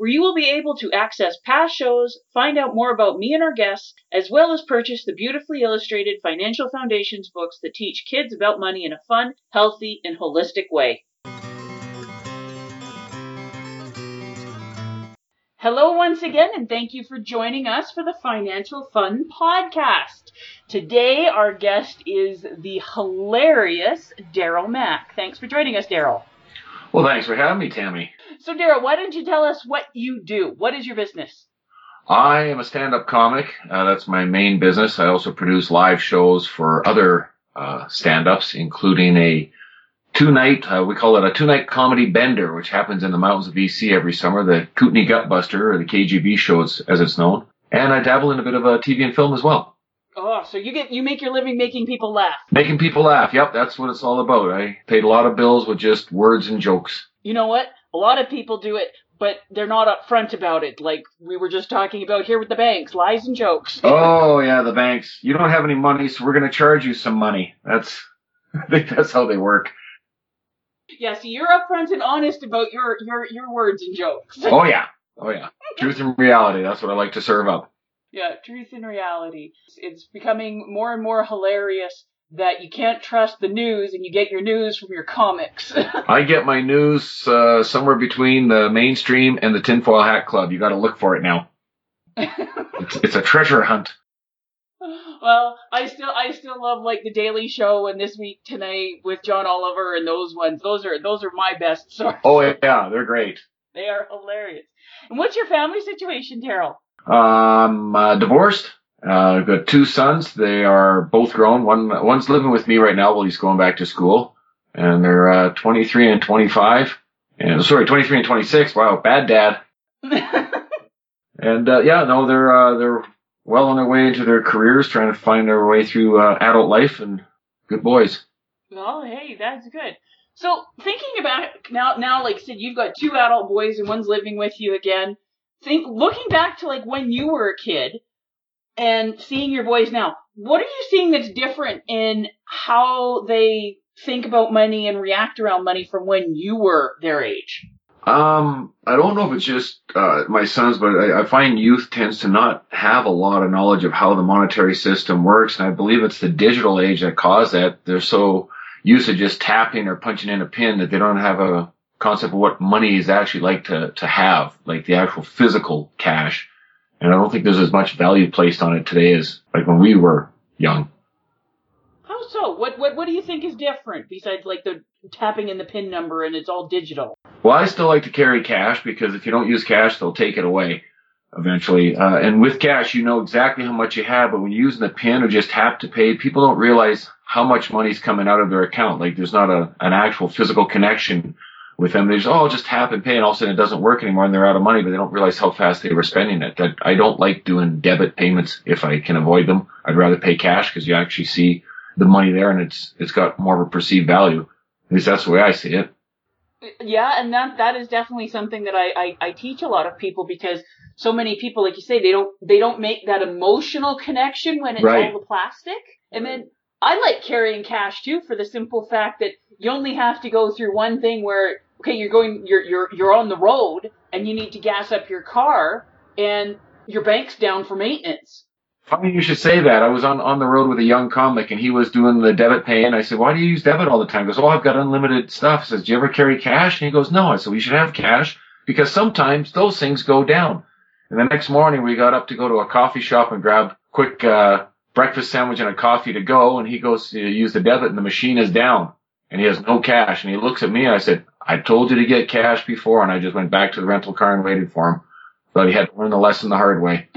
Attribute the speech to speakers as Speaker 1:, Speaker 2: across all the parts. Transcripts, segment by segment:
Speaker 1: where you will be able to access past shows, find out more about me and our guests, as well as purchase the beautifully illustrated Financial Foundations books that teach kids about money in a fun, healthy, and holistic way. Hello once again, and thank you for joining us for the Financial Fun Podcast. Today, our guest is the hilarious Daryl Mack. Thanks for joining us, Daryl.
Speaker 2: Well, thanks for having me, Tammy.
Speaker 1: So, Daryl, why don't you tell us what you do? What is your business?
Speaker 2: I am a stand-up comic. Uh, that's my main business. I also produce live shows for other uh, stand-ups, including a two-night, uh, we call it a two-night comedy bender, which happens in the mountains of BC every summer, the Kootenay Gutbuster, or the KGB show as it's known. And I dabble in a bit of a TV and film as well.
Speaker 1: So you get you make your living making people laugh.
Speaker 2: Making people laugh. Yep, that's what it's all about. I paid a lot of bills with just words and jokes.
Speaker 1: You know what? A lot of people do it, but they're not upfront about it. Like we were just talking about here with the banks, lies and jokes.
Speaker 2: oh yeah, the banks. You don't have any money, so we're going to charge you some money. That's I think that's how they work.
Speaker 1: Yeah, so you're upfront and honest about your your your words and jokes.
Speaker 2: oh yeah, oh yeah. Truth and reality. That's what I like to serve up.
Speaker 1: Yeah, truth and reality. It's becoming more and more hilarious that you can't trust the news and you get your news from your comics.
Speaker 2: I get my news uh, somewhere between the mainstream and the tinfoil hat club. You got to look for it now. it's, it's a treasure hunt.
Speaker 1: Well, I still I still love like the Daily Show and This Week Tonight with John Oliver and those ones. Those are those are my best sources.
Speaker 2: Oh yeah, they're great.
Speaker 1: They are hilarious. And what's your family situation, Daryl?
Speaker 2: Um, uh, divorced. Uh, I've got two sons. They are both grown. One one's living with me right now while he's going back to school, and they're uh, 23 and 25. And sorry, 23 and 26. Wow, bad dad. and uh, yeah, no, they're uh, they're well on their way into their careers, trying to find their way through uh, adult life, and good boys.
Speaker 1: Well, hey, that's good. So thinking about now, now, like I said, you've got two adult boys and one's living with you again. Think looking back to like when you were a kid and seeing your boys now, what are you seeing that's different in how they think about money and react around money from when you were their age?
Speaker 2: Um, I don't know if it's just uh, my sons, but I, I find youth tends to not have a lot of knowledge of how the monetary system works, and I believe it's the digital age that caused that. They're so used to just tapping or punching in a pin that they don't have a concept of what money is actually like to to have, like the actual physical cash. And I don't think there's as much value placed on it today as like when we were young.
Speaker 1: How so? What what what do you think is different besides like the tapping in the pin number and it's all digital?
Speaker 2: Well, I still like to carry cash because if you don't use cash, they'll take it away eventually. Uh, and with cash, you know exactly how much you have, but when you're using the pin or just tap to pay, people don't realize how much money's coming out of their account. Like there's not a an actual physical connection with them. They just, oh, just tap and pay, and all of a sudden it doesn't work anymore, and they're out of money, but they don't realize how fast they were spending it. That I don't like doing debit payments if I can avoid them. I'd rather pay cash because you actually see the money there, and it's it's got more of a perceived value. At least that's the way I see it.
Speaker 1: Yeah, and that that is definitely something that I, I, I teach a lot of people because so many people, like you say, they don't they don't make that emotional connection when it's
Speaker 2: Right.
Speaker 1: all the plastic. And then I like carrying cash too for the simple fact that you only have to go through one thing where okay, you're going you're you're you're on the road and you need to gas up your car and your bank's down for maintenance.
Speaker 2: Funny you should say that. I was on, on the road with a young comic and he was doing the debit pay and I said, why do you use debit all the time? He goes, oh, I've got unlimited stuff. I says, do you ever carry cash? And he goes, no. I said, we should have cash because sometimes those things go down. And the next morning we got up to go to a coffee shop and grab quick, uh, breakfast sandwich and a coffee to go, and he goes to use the debit, and the machine is down, and he has no cash. And he looks at me, and I said, "I told you to get cash before," and I just went back to the rental car and waited for him. But he had to learn the lesson the hard way.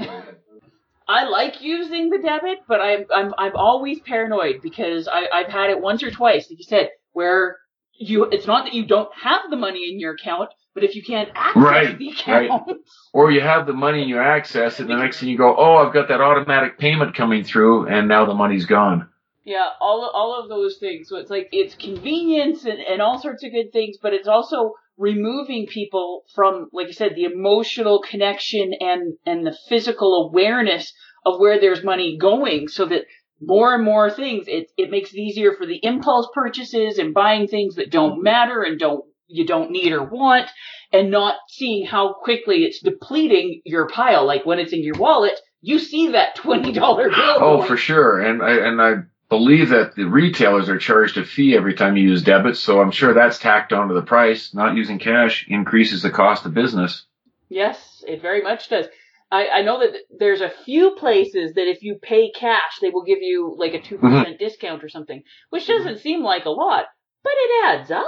Speaker 1: I like using the debit, but I'm I'm I'm always paranoid because I I've had it once or twice, like you said, where you it's not that you don't have the money in your account, but if you can't access
Speaker 2: Right,
Speaker 1: the account, right.
Speaker 2: Or you have the money and you access it, and the next thing you go, "Oh, I've got that automatic payment coming through," and now the money's gone.
Speaker 1: Yeah, all all of those things. So it's like it's convenience and, and all sorts of good things, but it's also removing people from, like I said, the emotional connection and and the physical awareness of where there's money going, so that more and more things, it it makes it easier for the impulse purchases and buying things that don't matter and don't you don't need or want, and not seeing how quickly it's depleting your pile. Like when it's in your wallet, you see that twenty dollar bill.
Speaker 2: Oh, for sure. And I and I believe that the retailers are charged a fee every time you use debit, so I'm sure that's tacked onto the price. Not using cash increases the cost of business.
Speaker 1: Yes, it very much does. I, I know that there's a few places that if you pay cash, they will give you like a 2% mm-hmm. discount or something, which doesn't seem like a lot, but it adds up.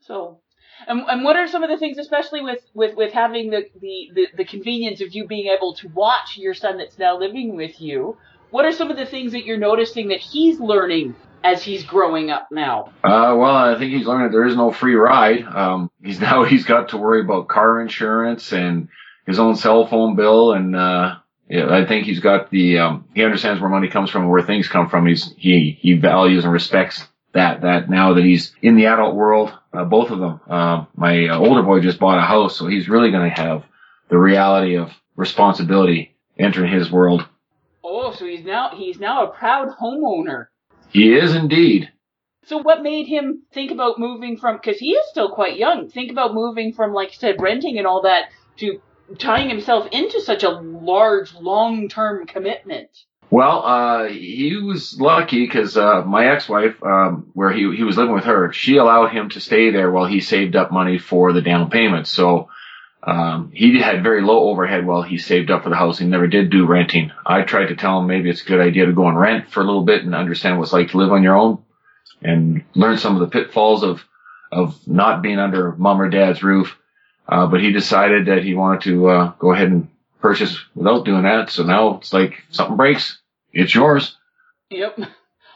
Speaker 1: So, and, and what are some of the things, especially with, with, with having the, the, the, the convenience of you being able to watch your son that's now living with you? What are some of the things that you're noticing that he's learning as he's growing up now?
Speaker 2: Uh, well, I think he's learned that there is no free ride. Um, he's now he's got to worry about car insurance and his own cell phone bill, and uh, yeah, I think he's got the um, he understands where money comes from and where things come from. He's he he values and respects that that now that he's in the adult world. Uh, both of them. Uh, my older boy just bought a house, so he's really going to have the reality of responsibility entering his world.
Speaker 1: Oh, so he's now he's now a proud homeowner.
Speaker 2: He is indeed.
Speaker 1: So what made him think about moving from, because he is still quite young, think about moving from, like you said, renting and all that to tying himself into such a large, long-term commitment?
Speaker 2: Well, uh, he was lucky because uh, my ex-wife, um, where he he was living with her, she allowed him to stay there while he saved up money for the down payment. So um, he had very low overhead while he saved up for the house. He never did do renting. I tried to tell him maybe it's a good idea to go and rent for a little bit and understand what it's like to live on your own and learn some of the pitfalls of of not being under mom or dad's roof. Uh, but he decided that he wanted to uh, go ahead and purchase without doing that. So now it's like something breaks, it's yours.
Speaker 1: Yep.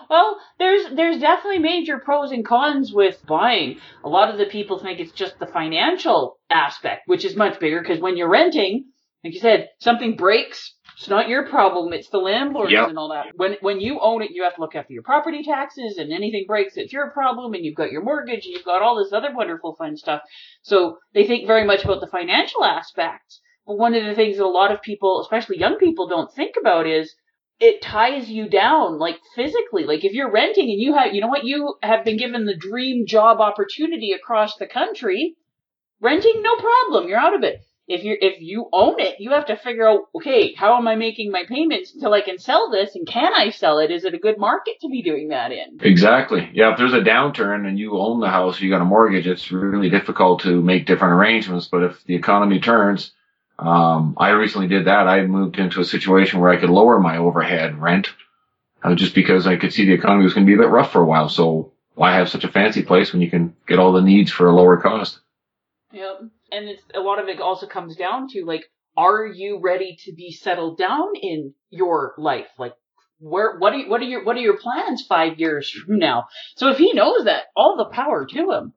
Speaker 1: Well, there's there's definitely major pros and cons with buying. A lot of the people think it's just the financial aspect, which is much bigger because when you're renting, like you said, something breaks, it's not your problem, it's the landlord's
Speaker 2: Yep.
Speaker 1: and all that. When when you own it, you have to look after your property taxes, and anything breaks, it's your problem, and you've got your mortgage, and you've got all this other wonderful fun stuff. So they think very much about the financial aspects. But one of the things that a lot of people, especially young people, don't think about is it ties you down like physically. Like if you're renting and you have, you know what, you have been given the dream job opportunity across the country, renting, no problem, you're out of it. If you if you own it, you have to figure out, okay, how am I making my payments until I can sell this, and can I sell it? Is it a good market to be doing that in?
Speaker 2: Exactly. Yeah, if there's a downturn and you own the house, you got a mortgage, it's really difficult to make different arrangements. But if the economy turns, um, I recently did that. I moved into a situation where I could lower my overhead rent, uh, just because I could see the economy was going to be a bit rough for a while. So why have such a fancy place when you can get all the needs for a lower cost?
Speaker 1: Yep. And it's a lot of it also comes down to like, are you ready to be settled down in your life? Like, where what are you, what are your what are your plans five years from now? So if he knows that, all the power to him.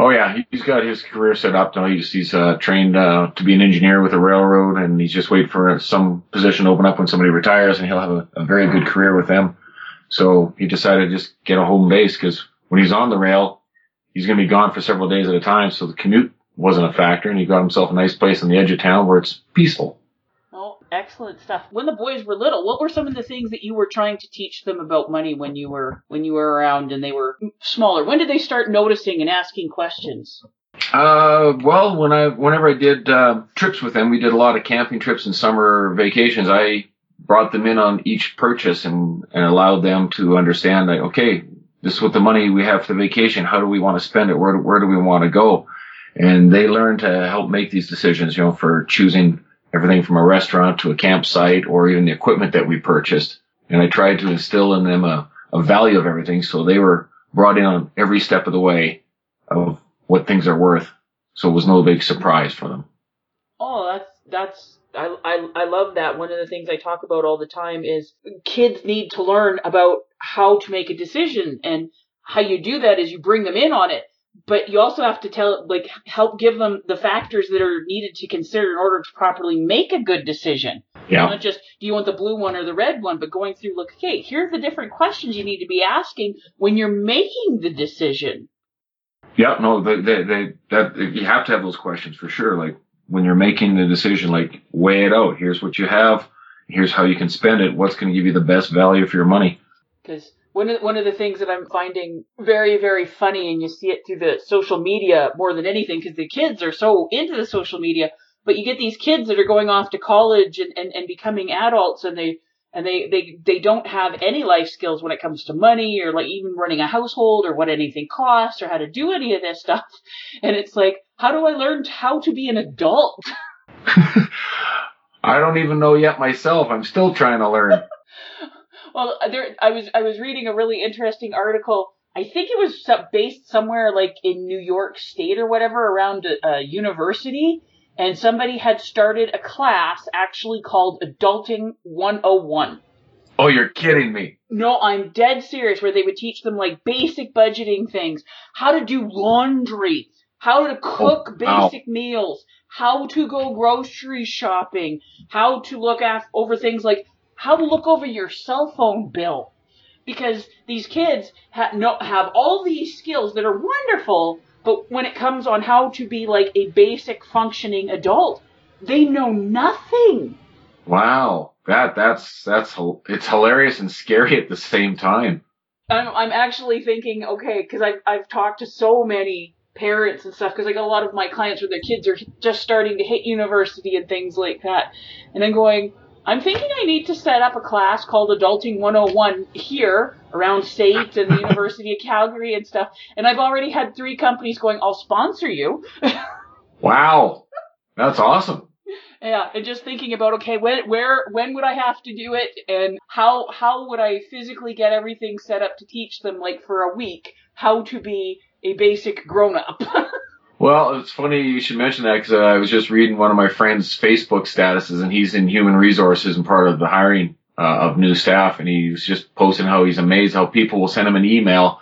Speaker 2: Oh yeah, he's got his career set up now. He's he's uh, trained uh, to be an engineer with a railroad, and he's just waiting for some position to open up when somebody retires, and he'll have a, a very good career with them. So he decided to just get a home base because when he's on the rail, he's going to be gone for several days at a time. So the commute wasn't a factor, and he got himself a nice place on the edge of town where it's peaceful.
Speaker 1: Excellent stuff. When the boys were little, what were some of the things that you were trying to teach them about money when you were when you were around and they were smaller? When did they start noticing and asking questions?
Speaker 2: Uh, well, when I, whenever I did, uh, trips with them, we did a lot of camping trips and summer vacations. I brought them in on each purchase and, and allowed them to understand okay, this is what the money we have for the vacation. How do we want to spend it? Where, do- where do we want to go? And they learn to help make these decisions, you know, for choosing everything from a restaurant to a campsite or even the equipment that we purchased. and I tried to instill in them a, a value of everything. So they were brought in on every step of the way of what things are worth. So it was no big surprise for them.
Speaker 1: Oh, that's that's I, I I love that. One of the things I talk about all the time is kids need to learn about how to make a decision and how you do that is you bring them in on it but you also have to tell like help give them the factors that are needed to consider in order to properly make a good decision
Speaker 2: Yeah.
Speaker 1: not just do you want the blue one or the red one but going through look okay here's the different questions you need to be asking when you're making the decision
Speaker 2: Yeah, no, they, they, they, that, you have to have those questions for sure. Like when you're making the decision, like weigh it out. Here's what you have. Here's how you can spend it. What's going to give you the best value for your money?
Speaker 1: because one of one of the things that I'm finding very very funny, and you see it through the social media more than anything, because the kids are so into the social media. But you get these kids that are going off to college and, and, and becoming adults, and they and they, they they don't have any life skills when it comes to money or like even running a household or what anything costs or how to do any of this stuff. And it's like, how do I learn how to be an adult?
Speaker 2: I don't even know yet myself. I'm still trying to learn.
Speaker 1: Well, uh, there I was I was reading a really interesting article. I think it was based somewhere like in New York State or whatever around a, a university, and somebody had started a class actually called Adulting 101.
Speaker 2: oh, you're kidding me.
Speaker 1: No, I'm dead serious. Where they would teach them like basic budgeting things, how to do laundry, how to oh, cook
Speaker 2: Oh, wow.
Speaker 1: basic meals, how to go grocery shopping, how to look af- over things like how to look over your cell phone bill. Because these kids ha- no, have all these skills that are wonderful, but when it comes on how to be like a basic functioning adult, they know nothing.
Speaker 2: Wow. That, that's, that's, it's hilarious and scary at the same time.
Speaker 1: I'm I'm actually thinking, okay, because I've I've talked to so many parents and stuff, because I got a lot of my clients where their kids are just starting to hit university and things like that, and I'm going, I'm thinking I need to set up a class called Adulting 101 here around state and the University of Calgary and stuff, and I've already had three companies going, I'll sponsor you.
Speaker 2: Wow. That's awesome.
Speaker 1: Yeah, and just thinking about okay, when where when would I have to do it, and how how would I physically get everything set up to teach them like for a week how to be a basic grown up.
Speaker 2: Well, it's funny you should mention that because uh, I was just reading one of my friend's Facebook statuses, and he's in human resources and part of the hiring uh, of new staff, and he was just posting how he's amazed how people will send him an email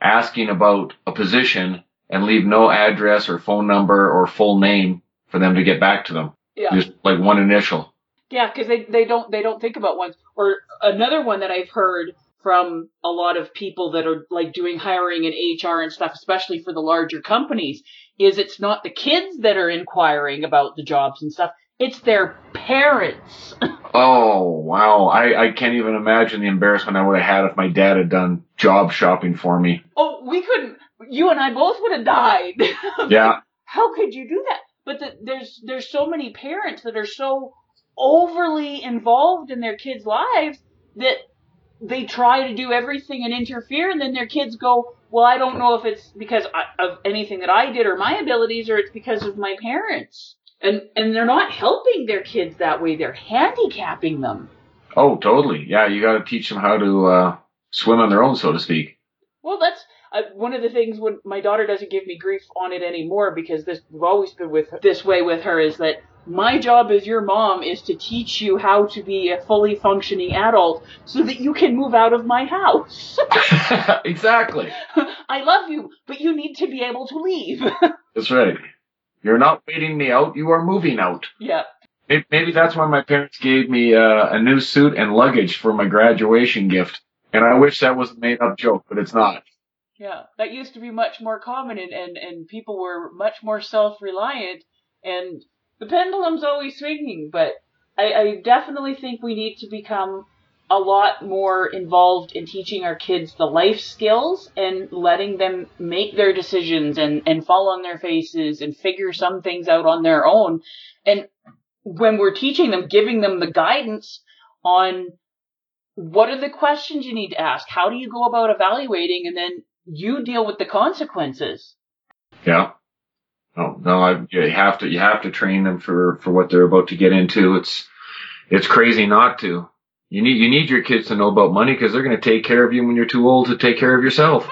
Speaker 2: asking about a position and leave no address or phone number or full name for them to get back to them,
Speaker 1: yeah,
Speaker 2: just like one initial.
Speaker 1: yeah, because they they don't they don't think about ones. Or another one that I've heard from a lot of people that are like doing hiring and HR and stuff, especially for the larger companies, is it's not the kids that are inquiring about the jobs and stuff. It's their parents.
Speaker 2: Oh wow, I, I can't even imagine the embarrassment I would have had if my dad had done job shopping for me.
Speaker 1: oh, we couldn't. You and I both would have died.
Speaker 2: Yeah,
Speaker 1: how could you do that? But the, there's there's so many parents that are so overly involved in their kids' lives that they try to do everything and interfere, and then their kids go, "Well, I don't know if it's because of anything that I did or my abilities, or it's because of my parents." And and they're not helping their kids that way; they're handicapping them.
Speaker 2: oh totally. Yeah, you got to teach them how to uh, swim on their own, so to speak.
Speaker 1: Well, that's uh, one of the things when my daughter doesn't give me grief on it anymore because this we've always been with this way with her is that my job as your mom is to teach you how to be a fully functioning adult so that you can move out of my house.
Speaker 2: exactly.
Speaker 1: I love you, but you need to be able to leave.
Speaker 2: That's right. You're not waiting me out. You are moving out.
Speaker 1: yeah.
Speaker 2: Maybe that's why my parents gave me uh, a new suit and luggage for my graduation gift. And I wish that was a made up joke, but it's not.
Speaker 1: Yeah, that used to be much more common, and, and, and people were much more self reliant, and the pendulum's always swinging. But I, I definitely think we need to become a lot more involved in teaching our kids the life skills and letting them make their decisions and, and fall on their faces and figure some things out on their own. And when we're teaching them, giving them the guidance on what are the questions you need to ask? How do you go about evaluating? And then you deal with the consequences.
Speaker 2: Yeah. No, no, I, you have to, you have to train them for, for what they're about to get into. It's, it's crazy not to. You need you need your kids to know about money because they're going to take care of you when you're too old to take care of yourself.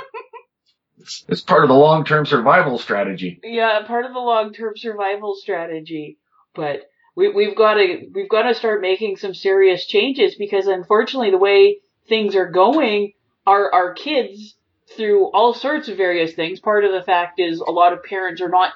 Speaker 2: it's, it's part of the long term survival strategy.
Speaker 1: Yeah, part of the long term survival strategy. But we, we've got to we've got to start making some serious changes because unfortunately the way things are going, our our kids through all sorts of various things. Part of the fact is a lot of parents are not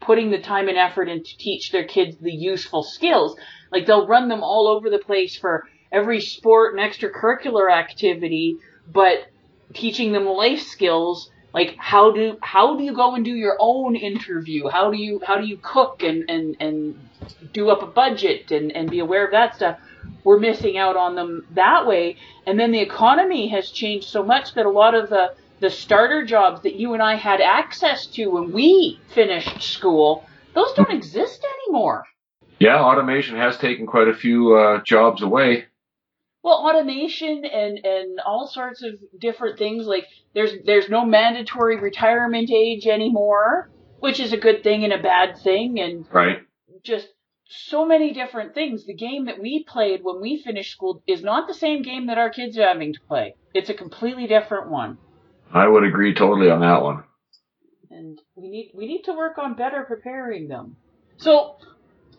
Speaker 1: putting the time and effort in to teach their kids the useful skills. Like they'll run them all over the place for every sport and extracurricular activity, but teaching them life skills like how do how do you go and do your own interview how do you how do you cook and and and do up a budget and and be aware of that stuff we're missing out on them that way and then the economy has changed so much that a lot of the the starter jobs that you and I had access to when we finished school those don't exist anymore
Speaker 2: yeah automation has taken quite a few uh, jobs away
Speaker 1: well, automation and and all sorts of different things like there's there's no mandatory retirement age anymore, which is a good thing and a bad thing and
Speaker 2: right.
Speaker 1: just so many different things. The game that we played when we finished school is not the same game that our kids are having to play. It's a completely different one.
Speaker 2: I would agree totally on that one.
Speaker 1: And we need we need to work on better preparing them. So,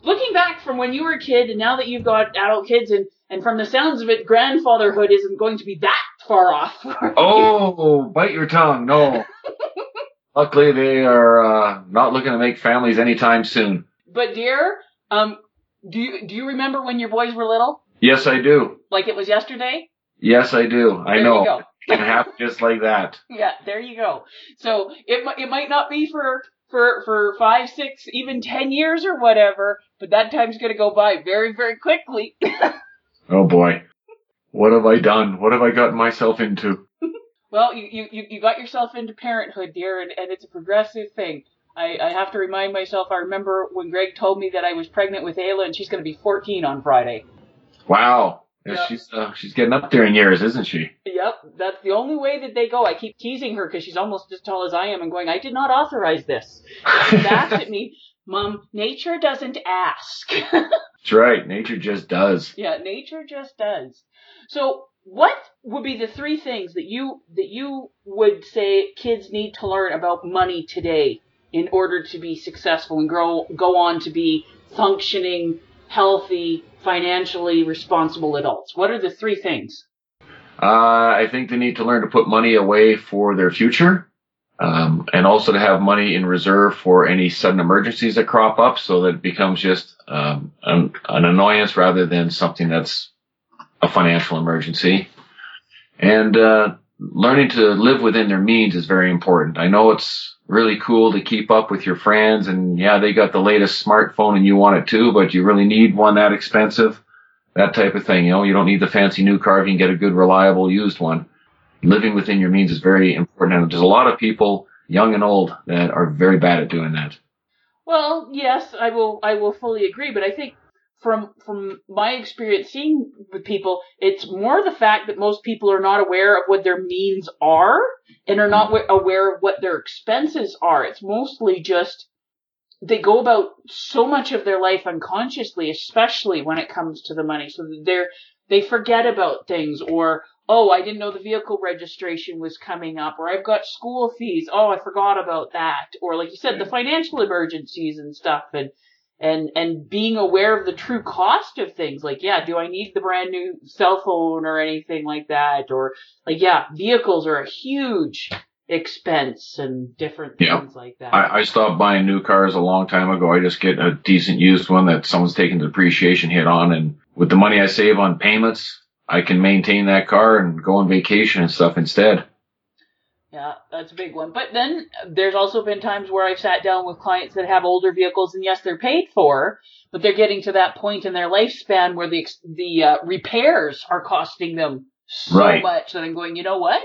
Speaker 1: looking back from when you were a kid and now that you've got adult kids and and from the sounds of it, grandfatherhood isn't going to be that far off.
Speaker 2: oh, bite your tongue. No. Luckily, they are uh, not looking to make families anytime soon.
Speaker 1: But dear, um, do you do you remember when your boys were little?
Speaker 2: Yes, I do.
Speaker 1: Like it was yesterday.
Speaker 2: Yes, I do. I
Speaker 1: there
Speaker 2: know. It happened just like that.
Speaker 1: Yeah, there you go. So it it might not be for for for five, six, even ten years or whatever, but that time's going to go by very, very quickly.
Speaker 2: Oh boy. What have I done? What have I gotten myself into?
Speaker 1: well, you, you, you got yourself into parenthood, dear, and, and it's a progressive thing. I, I have to remind myself, I remember when Greg told me that I was pregnant with Ayla and she's going to be 14 on Friday.
Speaker 2: Wow. Yeah,
Speaker 1: Yep.
Speaker 2: She's uh, she's getting up there in years, isn't she?
Speaker 1: Yep, that's the only way that they go. I keep teasing her because she's almost as tall as I am and going, I did not authorize this. She laughs at me, Mom, nature doesn't ask.
Speaker 2: That's right. Nature just does.
Speaker 1: Yeah, nature just does. So, what would be the three things that you that you would say kids need to learn about money today in order to be successful and grow go on to be functioning, healthy, financially responsible adults? What are the three things?
Speaker 2: Uh, I think they need to learn to put money away for their future. Um, and also to have money in reserve for any sudden emergencies that crop up so that it becomes just um, an, an annoyance rather than something that's a financial emergency. And uh, learning to live within their means is very important. I know it's really cool to keep up with your friends and yeah, they got the latest smartphone and you want it too, but you really need one that expensive, that type of thing. You know, you don't need the fancy new car you can get a good, reliable used one. Living within your means is very important. And there's a lot of people, young and old, that are very bad at doing that.
Speaker 1: Well, yes, I will I will fully agree, but I think from from my experience seeing with people, it's more the fact that most people are not aware of what their means are and are not aware of what their expenses are. It's mostly just they go about so much of their life unconsciously, especially when it comes to the money. So they're they forget about things or oh, I didn't know the vehicle registration was coming up, or I've got school fees. Oh, I forgot about that. Or like you said, the financial emergencies and stuff and and and being aware of the true cost of things. Like, yeah, do I need the brand new cell phone or anything like that? Or like, yeah, vehicles are a huge expense and different things like that.
Speaker 2: I, I stopped buying new cars a long time ago. I just get a decent used one that someone's taking the depreciation hit on. And with the money I save on payments, I can maintain that car and go on vacation and stuff instead.
Speaker 1: Yeah, that's a big one. But then there's also been times where I've sat down with clients that have older vehicles, and yes, they're paid for, but they're getting to that point in their lifespan where the the uh, repairs are costing them so
Speaker 2: Right.
Speaker 1: much that I'm going, you know what?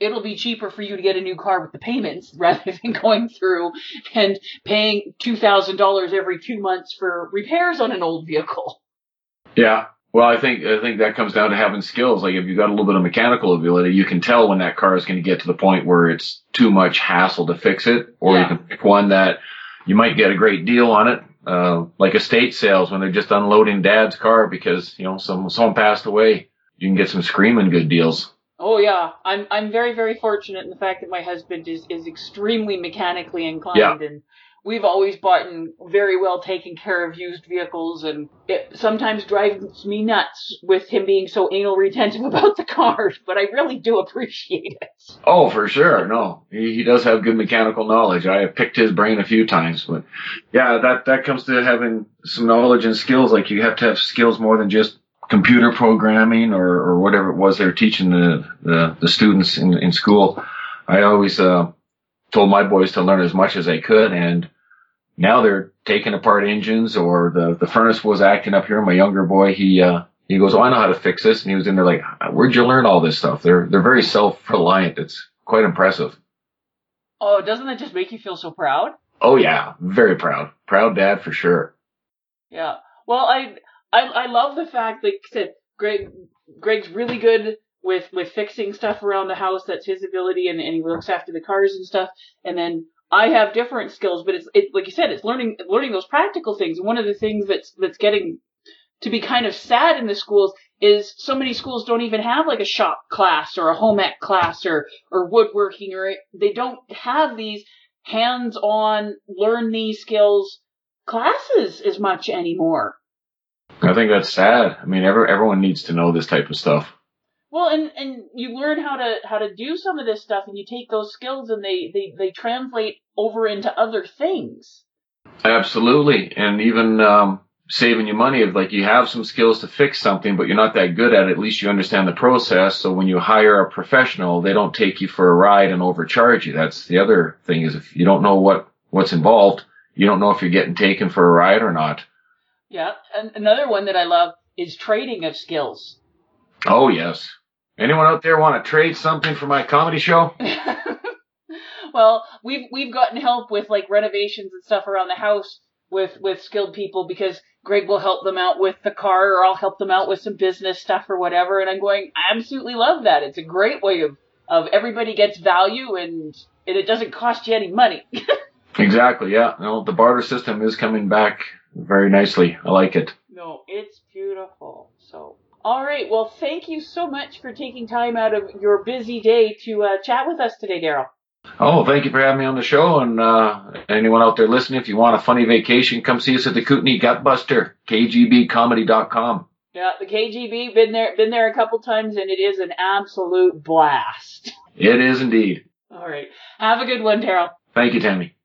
Speaker 1: It'll be cheaper for you to get a new car with the payments rather than going through and paying two thousand dollars every two months for repairs on an old vehicle.
Speaker 2: Yeah. Well, I think I think that comes down to having skills. Like if you've got a little bit of mechanical ability, you can tell when that car is going to get to the point where it's too much hassle to fix it, or
Speaker 1: Yeah.
Speaker 2: you can pick one that you might get a great deal on it, uh, like estate sales when they're just unloading dad's car because you know some someone passed away. you can get some screaming good deals.
Speaker 1: Oh yeah, I'm I'm very very fortunate in the fact that my husband is is extremely mechanically inclined
Speaker 2: Yeah.
Speaker 1: and we've always bought very well taken care of used vehicles and it sometimes drives me nuts with him being so anal retentive about the cars, but I really do appreciate it.
Speaker 2: Oh, for sure. No, he, he does have good mechanical knowledge. I have picked his brain a few times, but yeah, that, that comes to having some knowledge and skills. Like you have to have skills more than just computer programming or, or whatever it was they're teaching the, the, the students in, in school. I always, uh, told my boys to learn as much as they could and now they're taking apart engines or the, the furnace was acting up here. My younger boy, he, uh, he goes, Oh, I know how to fix this. And he was in there like, where'd you learn all this stuff? They're, they're very self-reliant. It's quite impressive.
Speaker 1: Oh, doesn't that just make you feel so proud?
Speaker 2: Oh yeah, very proud. Proud dad for sure.
Speaker 1: Yeah. Well, I I I love the fact like I said Greg Greg's really good with with fixing stuff around the house. That's his ability, and, and he looks after the cars and stuff. And then I have different skills, but it's it like you said, it's learning learning those practical things. And one of the things that's that's getting to be kind of sad in the schools is so many schools don't even have like a shop class or a home ec class or or woodworking or they don't have these hands-on learn these skills classes as much anymore.
Speaker 2: I think that's sad. I mean, every, everyone needs to know this type of stuff.
Speaker 1: Well, and and you learn how to how to do some of this stuff, and you take those skills and they they they translate over into other things.
Speaker 2: Absolutely. And even, um, saving you money if like you have some skills to fix something, but you're not that good at it, at least you understand the process. So when you hire a professional, they don't take you for a ride and overcharge you. That's the other thing is if you don't know what, what's involved, you don't know if you're getting taken for a ride or not.
Speaker 1: Yeah, and another one that I love is trading of skills.
Speaker 2: Oh yes. Anyone out there want to trade something for my comedy show?
Speaker 1: well, we've we've gotten help with like renovations and stuff around the house with with skilled people because Greg will help them out with the car or I'll help them out with some business stuff or whatever and I'm going I absolutely love that. It's a great way of of everybody gets value and and it doesn't cost you any money.
Speaker 2: Exactly. Yeah. No, the barter system is coming back very nicely. I like it.
Speaker 1: no, it's beautiful. So all right. Well, thank you so much for taking time out of your busy day to uh, chat with us today, Daryl.
Speaker 2: Oh, thank you for having me on the show. And uh, anyone out there listening, if you want a funny vacation, come see us at the Kootenay Gutbuster, kgbcomedy.com.
Speaker 1: Yeah, the KGB been there been there a couple times and it is an absolute blast.
Speaker 2: It is indeed.
Speaker 1: All right. Have a good one, Daryl.
Speaker 2: Thank you, Tammy.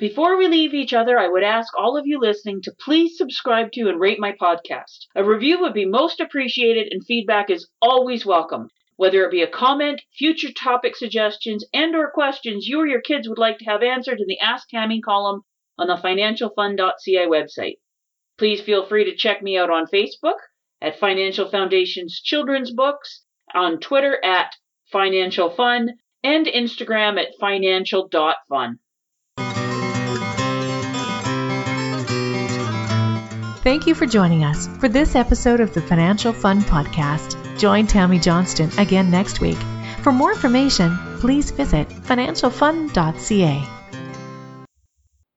Speaker 1: Before we leave each other, I would ask all of you listening to please subscribe to and rate my podcast. A review would be most appreciated and feedback is always welcome. Whether it be a comment, future topic suggestions, and or questions you or your kids would like to have answered in the Ask Tammy column on the financialfun.ca website. Please feel free to check me out on Facebook at Financial Foundation's Children's Books, on Twitter at Financial Fun, and Instagram at financial.fun.
Speaker 3: Thank you for joining us for this episode of the Financial Fun Podcast. Join Tammy Johnston again next week. For more information, please visit financialfun.ca.